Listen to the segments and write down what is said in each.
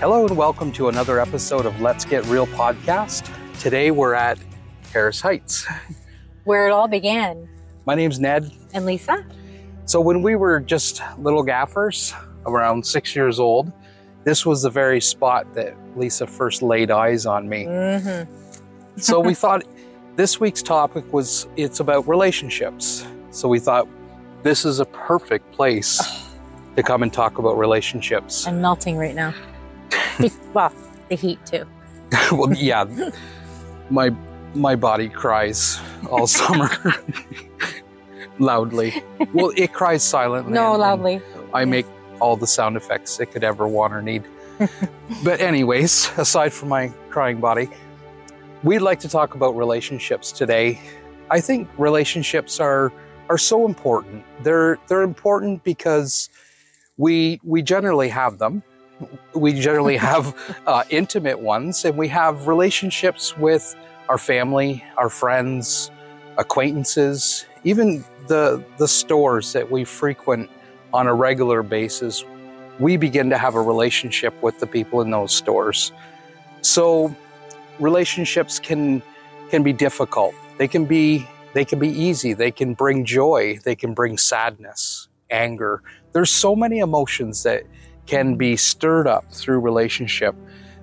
Hello and welcome to another episode of Let's Get Real podcast. Today we're at Harris Heights. Where it all began. My name's Ned. And Lisa? So, when we were just little gaffers, around six years old, this was the very spot that Lisa first laid eyes on me. Mm-hmm. so, we thought this week's topic was it's about relationships. So, we thought this is a perfect place to come and talk about relationships. I'm melting right now. Well, the heat too. well, yeah, my my body cries all summer loudly. Well, it cries silently. No, loudly. I make all the sound effects it could ever want or need. but anyways, aside from my crying body, we'd like to talk about relationships today. I think relationships are are so important. They're they're important because we we generally have them. We generally have uh, intimate ones, and we have relationships with our family, our friends, acquaintances, even the the stores that we frequent on a regular basis. We begin to have a relationship with the people in those stores. So relationships can can be difficult. They can be they can be easy. They can bring joy. They can bring sadness, anger. There's so many emotions that can be stirred up through relationship.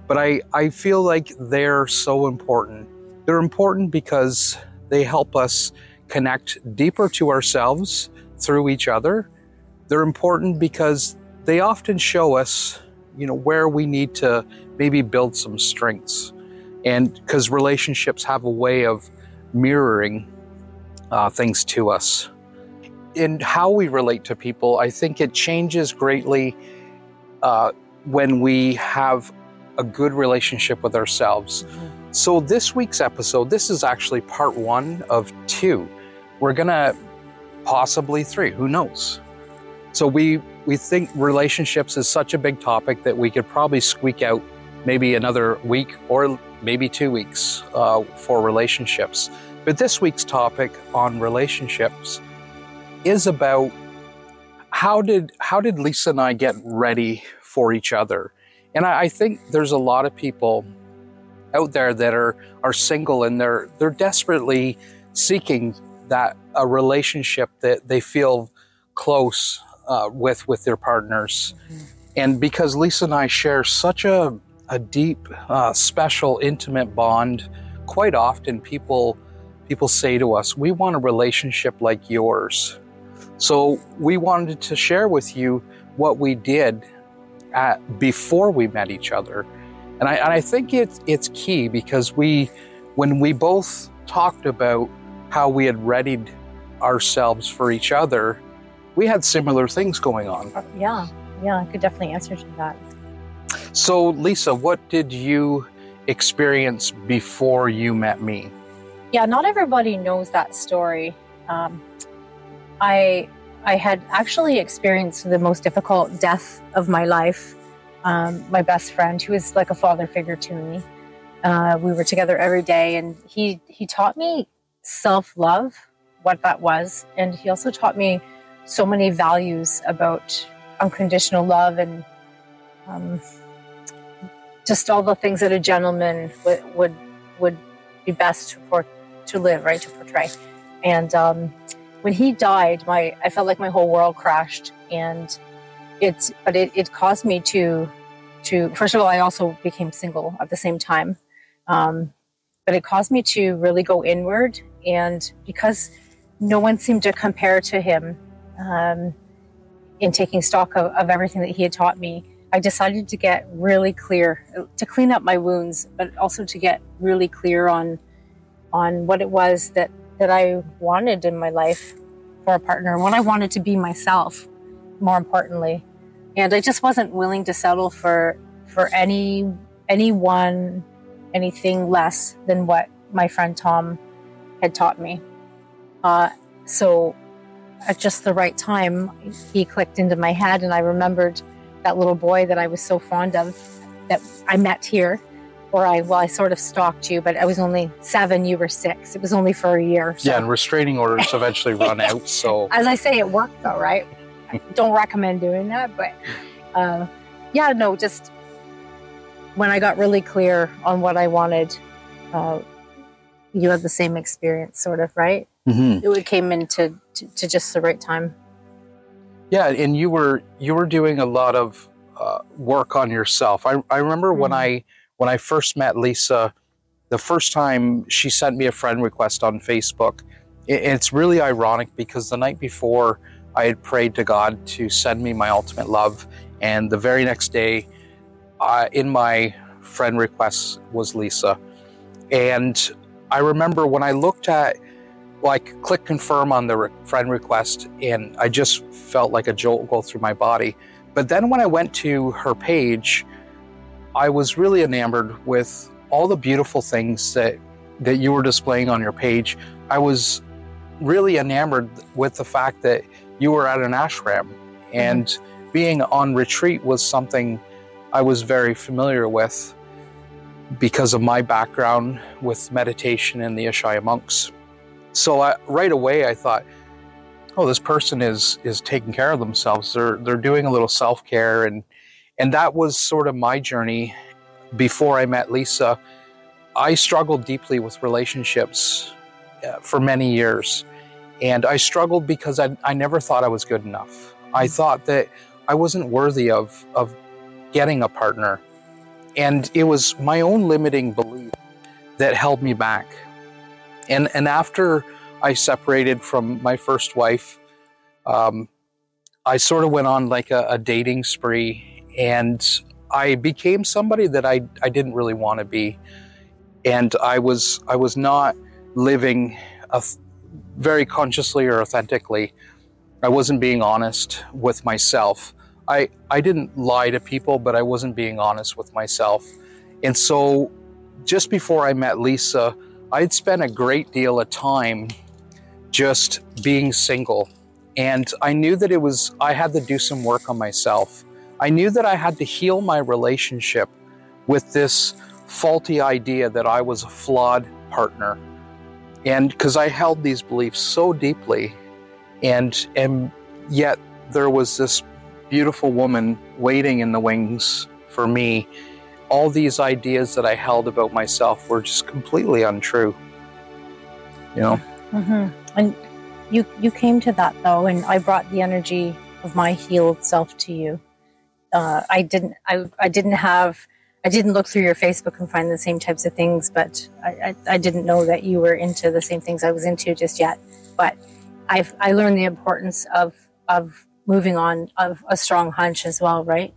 But I, I feel like they're so important. They're important because they help us connect deeper to ourselves through each other. They're important because they often show us, you know, where we need to maybe build some strengths. And because relationships have a way of mirroring uh, things to us. In how we relate to people, I think it changes greatly uh, when we have a good relationship with ourselves. So, this week's episode, this is actually part one of two. We're gonna possibly three, who knows? So, we, we think relationships is such a big topic that we could probably squeak out maybe another week or maybe two weeks uh, for relationships. But this week's topic on relationships is about how did how did Lisa and I get ready for each other? And I, I think there's a lot of people out there that are are single and they're they're desperately seeking that a relationship that they feel close uh, with with their partners. And because Lisa and I share such a a deep, uh, special, intimate bond, quite often people people say to us, "We want a relationship like yours." So we wanted to share with you what we did at, before we met each other, and I, and I think it's it's key because we, when we both talked about how we had readied ourselves for each other, we had similar things going on. Uh, Yeah, yeah, I could definitely answer to that. So, Lisa, what did you experience before you met me? Yeah, not everybody knows that story. Um, I I had actually experienced the most difficult death of my life. Um, my best friend, who was like a father figure to me, uh, we were together every day, and he he taught me self love, what that was, and he also taught me so many values about unconditional love and um, just all the things that a gentleman would would would be best for to live, right, to portray. And um, when he died, my I felt like my whole world crashed, and it but it, it caused me to to first of all, I also became single at the same time, um, but it caused me to really go inward, and because no one seemed to compare to him um, in taking stock of, of everything that he had taught me. I decided to get really clear, to clean up my wounds, but also to get really clear on on what it was that that I wanted in my life for a partner, what I wanted to be myself, more importantly. And I just wasn't willing to settle for for any anyone anything less than what my friend Tom had taught me. Uh, so at just the right time, he clicked into my head, and I remembered that little boy that I was so fond of that I met here. Or I, well, I sort of stalked you, but I was only seven, you were six. It was only for a year. So. Yeah, and restraining orders eventually run out. So, As I say, it worked though, right? I don't recommend doing that, but uh, yeah, no, just when I got really clear on what I wanted, uh, you had the same experience, sort of, right? Mm-hmm. It came into to, to just the right time. Yeah, and you were you were doing a lot of uh, work on yourself. I I remember when Mhm. I when I first met Lisa, the first time she sent me a friend request on Facebook. It's really ironic because the night before I had prayed to God to send me my ultimate love, and the very next day, uh, in my friend request was Lisa, and I remember when I looked at like click confirm on the re- friend request and I just felt like a jolt go through my body. But then when I went to her page, I was really enamored with all the beautiful things that that you were displaying on your page. I was really enamored with the fact that you were at an ashram mm-hmm. and being on retreat was something I was very familiar with because of my background with meditation and the Ashaya monks. So I, right away, I thought, "Oh, this person is is taking care of themselves. They're they're doing a little self care," and and that was sort of my journey. Before I met Lisa, I struggled deeply with relationships uh, for many years, and I struggled because I I never thought I was good enough. I thought that I wasn't worthy of of getting a partner, and it was my own limiting belief that held me back. And and after I separated from my first wife, um, I sort of went on like a, a dating spree, and I became somebody that I I didn't really want to be, and I was I was not living a, very consciously or authentically. I wasn't being honest with myself. I I didn't lie to people, but I wasn't being honest with myself, and so just before I met Lisa. I'd spent a great deal of time just being single. And I knew that it was, I had to do some work on myself. I knew that I had to heal my relationship with this faulty idea that I was a flawed partner. And because I held these beliefs so deeply, and, and yet there was this beautiful woman waiting in the wings for me all these ideas that I held about myself were just completely untrue. You know? hmm And you you came to that though, and I brought the energy of my healed self to you. Uh, I didn't I, I didn't have I didn't look through your Facebook and find the same types of things, but I, I, I didn't know that you were into the same things I was into just yet. But I've I learned the importance of of moving on of a strong hunch as well, right?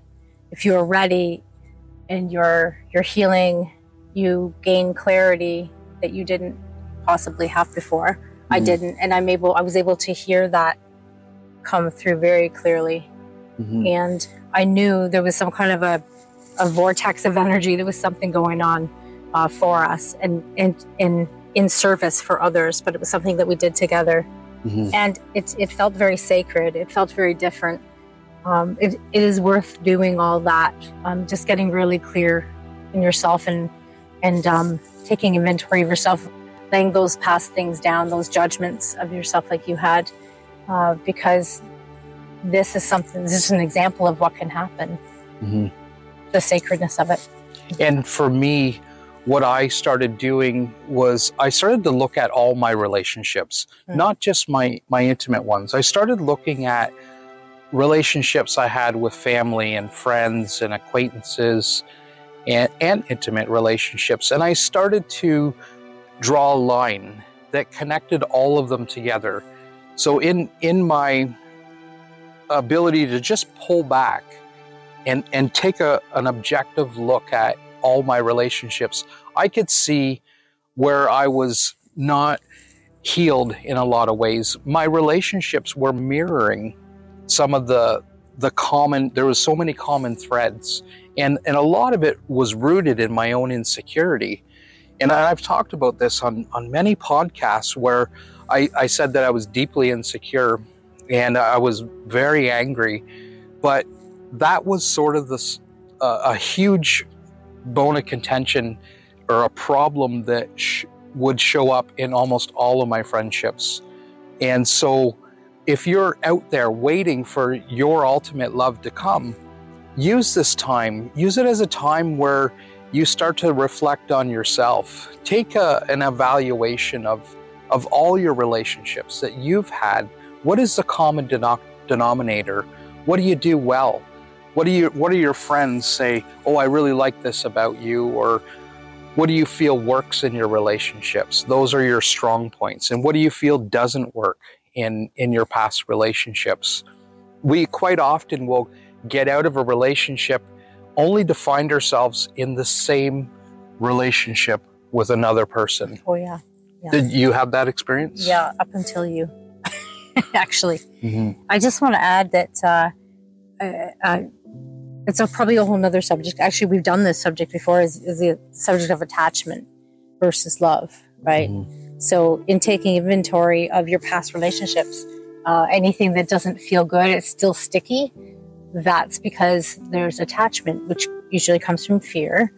If you're ready and you're you're healing, you gain clarity that you didn't possibly have before. I Mhm. didn't, and I'm able. I was able to hear that come through very clearly, Mhm. and I knew there was some kind of a, a vortex of energy. There was something going on uh, for us, and and in in service for others. But it was something that we did together, Mhm. and it it felt very sacred. It felt very different. Um, it, it is worth doing all that. Um, just getting really clear in yourself and and um, taking inventory of yourself, laying those past things down, those judgments of yourself like you had, uh, because this is something. This is an example of what can happen. Mhm. The sacredness of it. And for me, what I started doing was I started to look at all my relationships, Mm. not just my my intimate ones. I started looking at relationships I had with family and friends and acquaintances and, and intimate relationships. And I started to draw a line that connected all of them together. So in in my ability to just pull back and and take a, an objective look at all my relationships, I could see where I was not healed in a lot of ways. My relationships were mirroring some of the the common there was so many common threads and and a lot of it was rooted in my own insecurity and i've talked about this on on many podcasts where i i said that i was deeply insecure and i was very angry but that was sort of this uh, a huge bone of contention or a problem that sh- would show up in almost all of my friendships and so if you're out there waiting for your ultimate love to come, use this time, use it as a time where you start to reflect on yourself. Take a, an evaluation of, of all your relationships that you've had. What is the common denom- denominator? What do you do well? What do you what do your friends say, "Oh, I really like this about you," or what do you feel works in your relationships? Those are your strong points. And what do you feel doesn't work in in your past relationships? We quite often will get out of a relationship only to find ourselves in the same relationship with another person. Oh yeah. yeah. Did you have that experience? Yeah, up until you. Actually, Mm-hmm. I just want to add that uh, uh, uh, it's a, probably a whole nother subject. Actually, we've done this subject before. Is, is the subject of attachment versus love, right? Mm-hmm. So, in taking inventory of your past relationships, uh, anything that doesn't feel good, it's still sticky. That's because there's attachment, which usually comes from fear,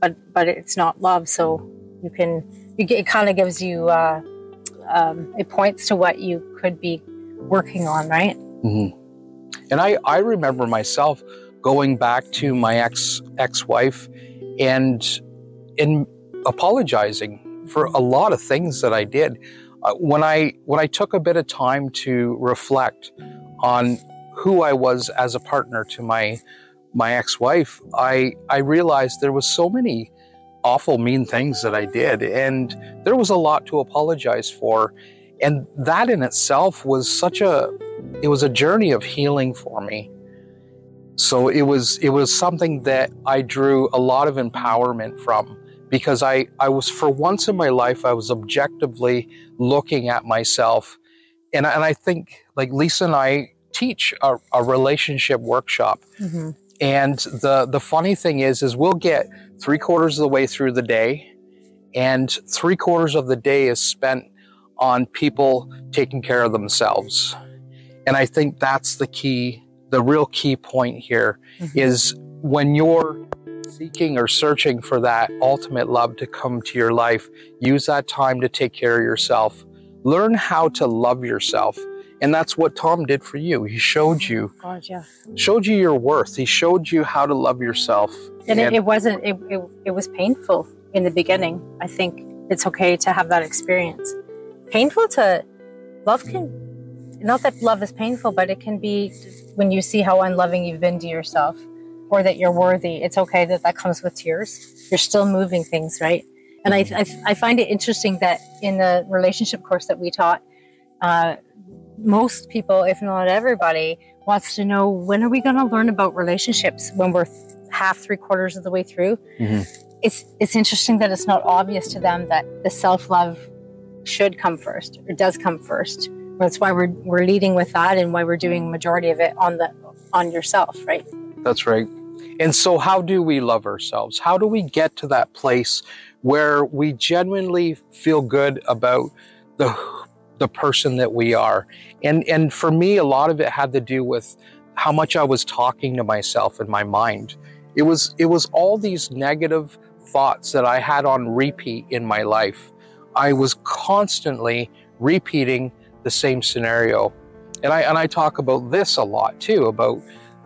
but but it's not love. So you can you get, it kind of gives you uh, um, it points to what you could be working on, right? Mhm. And I, I remember myself going back to my ex ex wife and in apologizing for a lot of things that I did. Uh, when I when I took a bit of time to reflect on who I was as a partner to my my ex wife, I I realized there was so many awful mean things that I did, and there was a lot to apologize for, and that in itself was such a it was a journey of healing for me. So it was it was something that i drew a lot of empowerment from because i i was for once in my life i was objectively looking at myself. And, and i think like lisa and i teach a, a relationship workshop. Mm-hmm. And the the funny thing is is we'll get three quarters of the way through the day and three quarters of the day is spent on people taking care of themselves. And i think that's the key the real key point here Mm-hmm. is when you're seeking or searching for that ultimate love to come to your life use that time to take care of yourself. Learn how to love yourself and that's what tom did for you he showed you God, yeah. showed you your worth. He showed you how to love yourself. And, it, it wasn't. It, it it was painful in the beginning. I think it's okay to have that experience. Painful to love can. Not that love is painful, but it can be when you see how unloving you've been to yourself, or that you're worthy. It's okay that that comes with tears. You're still moving things, right? And I, I, I find it interesting that in the relationship course that we taught, uh, most people, if not everybody, wants to know when are we going to learn about relationships when we're th- half, three quarters of the way through. Mhm. It's it's interesting that it's not obvious to them that the self love should come first or does come first. That's why we're we're leading with that and why we're doing majority of it on the on yourself, right? That's right. And so, how do we love ourselves? How do we get to that place where we genuinely feel good about the the person that we are? And and for me, a lot of it had to do with how much I was talking to myself in my mind. It was it was all these negative thoughts that I had on repeat in my life. I was constantly repeating the same scenario. And I and I talk about this a lot too about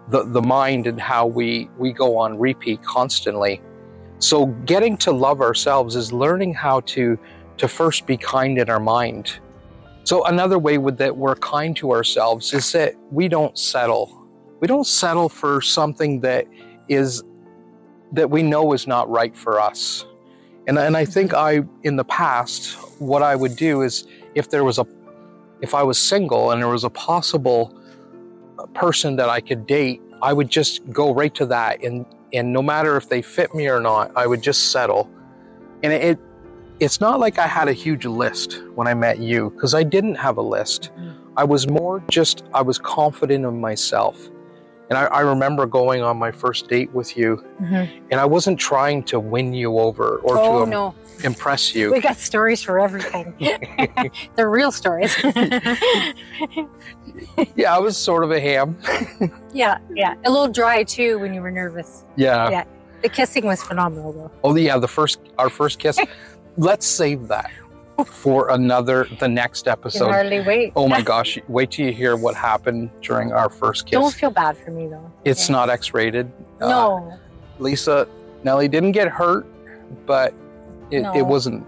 the, the mind and how we, we go on repeat constantly. So getting to love ourselves is learning how to to first be kind in our mind. So another way with that we're kind to ourselves is that we don't settle. We don't settle for something that is that we know is not right for us. And, and I mm-hmm. think I in the past what I would do is if there was a if I was single and there was a possible uh, person that I could date, I would just go right to that, and and no matter if they fit me or not, I would just settle. And it, it's not like I had a huge list when I met you because I didn't have a list. I was more just I was confident in myself, and I, I remember going on my first date with you, mm-hmm. and I wasn't trying to win you over or oh to no, impress you. we got stories for everything. They're real stories. yeah, I was sort of a ham. yeah, yeah. A little dry too when you were nervous. Yeah. Yeah. The kissing was phenomenal though. Oh yeah, the first our first kiss. Let's save that. for another the next episode. can hardly wait. Oh my gosh! Wait till you hear what happened during our first kiss. Don't feel bad for me though. it's Yeah. not X-rated. Uh, No. Lisa Nellie didn't get hurt, but it, No. it wasn't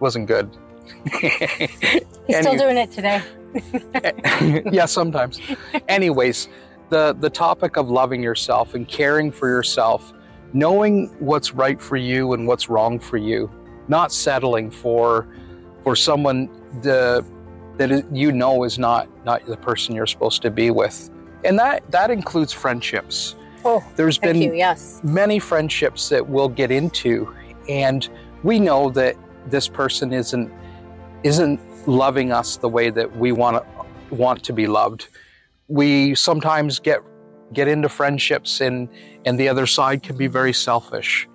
wasn't good. He's still doing it today. yeah, sometimes. Anyways, the the topic of loving yourself and caring for yourself, knowing what's right for you and what's wrong for you, not settling for for someone the that you know is not not the person you're supposed to be with, and that that includes friendships. Oh, There's thank been you. Yes. many friendships that we'll get into and we know that this person isn't isn't loving us the way that we want to want to be loved we sometimes get get into friendships and and the other side can be very selfish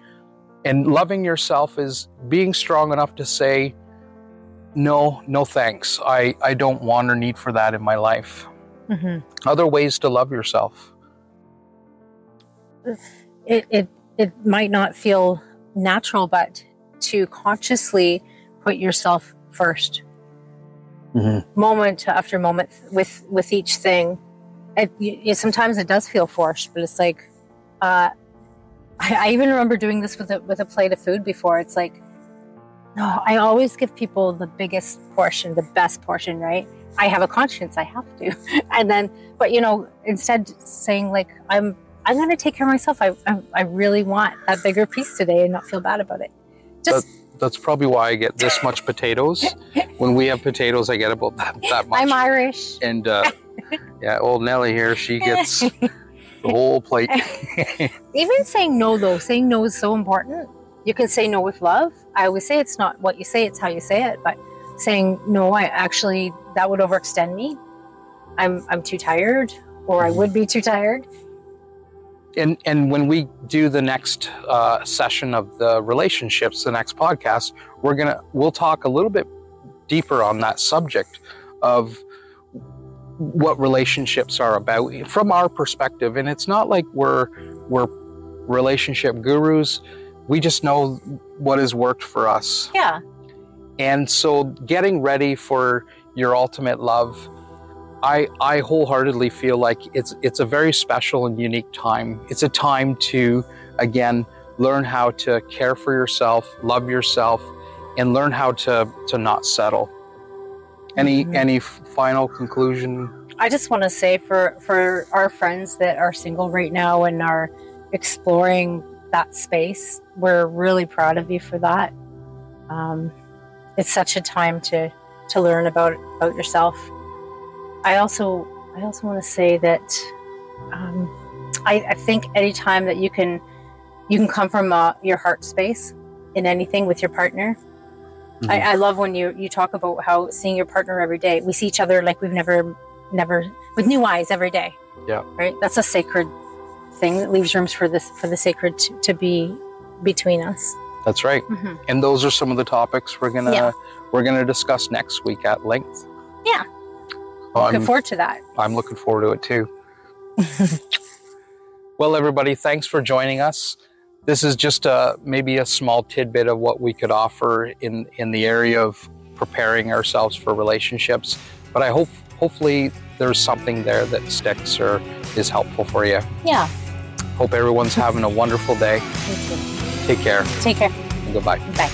and loving yourself is being strong enough to say no no thanks. I i don't want or need for that in my life. Hmm other ways to love yourself. It, it it might not feel natural, but to consciously put yourself 1st moment after moment with with each thing. It, you, sometimes it does feel forced, but it's like uh, I, I even remember doing this with a with a plate of food before. It's like no, I always give people the biggest portion, the best portion, right? I have a conscience, I have to, and then but you know instead saying like I'm I'm going to take care of myself. I, I I really want that bigger piece today and not feel bad about it. Just that's probably why I get this much potatoes. when we have potatoes, I get about that, that much. I'm Irish. and uh, yeah, old Nellie here, she gets the whole plate. Even saying no, though, saying no is so important. You can say no with love. I always say it's not what you say, it's how you say it. But saying no, I actually, that would overextend me. I'm, I'm too tired, or I would be too tired. and and when we do the next uh, session of the relationships, the next podcast, we're gonna we'll talk a little bit deeper on that subject of what relationships are about from our perspective. And it's not like we're we're relationship gurus. We just know what has worked for us. Yeah. And so getting ready for your ultimate love, I I wholeheartedly feel like it's it's a very special and unique time. It's a time to again learn how to care for yourself, love yourself, and learn how to to not settle. Any Mhm. any final conclusion? I just want to say for for our friends that are single right now and are exploring that space, we're really proud of you for that. Um, it's such a time to to learn about about yourself. I also I also want to say that um, I, I think any time that you can you can come from uh, your heart space in anything with your partner. I, I love when you you talk about how seeing your partner every day. We see each other like we've never never with new eyes every day. Yeah. Right. That's a sacred thing that leaves rooms for this for the sacred to, to be between us. That's right. Mhm. And those are some of the topics we're gonna Yeah. we're gonna discuss next week at length. Yeah. So Looking I'm, forward to that. I'm looking forward to it too. well, everybody, thanks for joining us. This is just a maybe a small tidbit of what we could offer in in the area of preparing ourselves for relationships. But I hope hopefully there's something there that sticks or is helpful for you. Yeah. Hope everyone's having a wonderful day. Thank you. Take care Take care. and goodbye. Bye.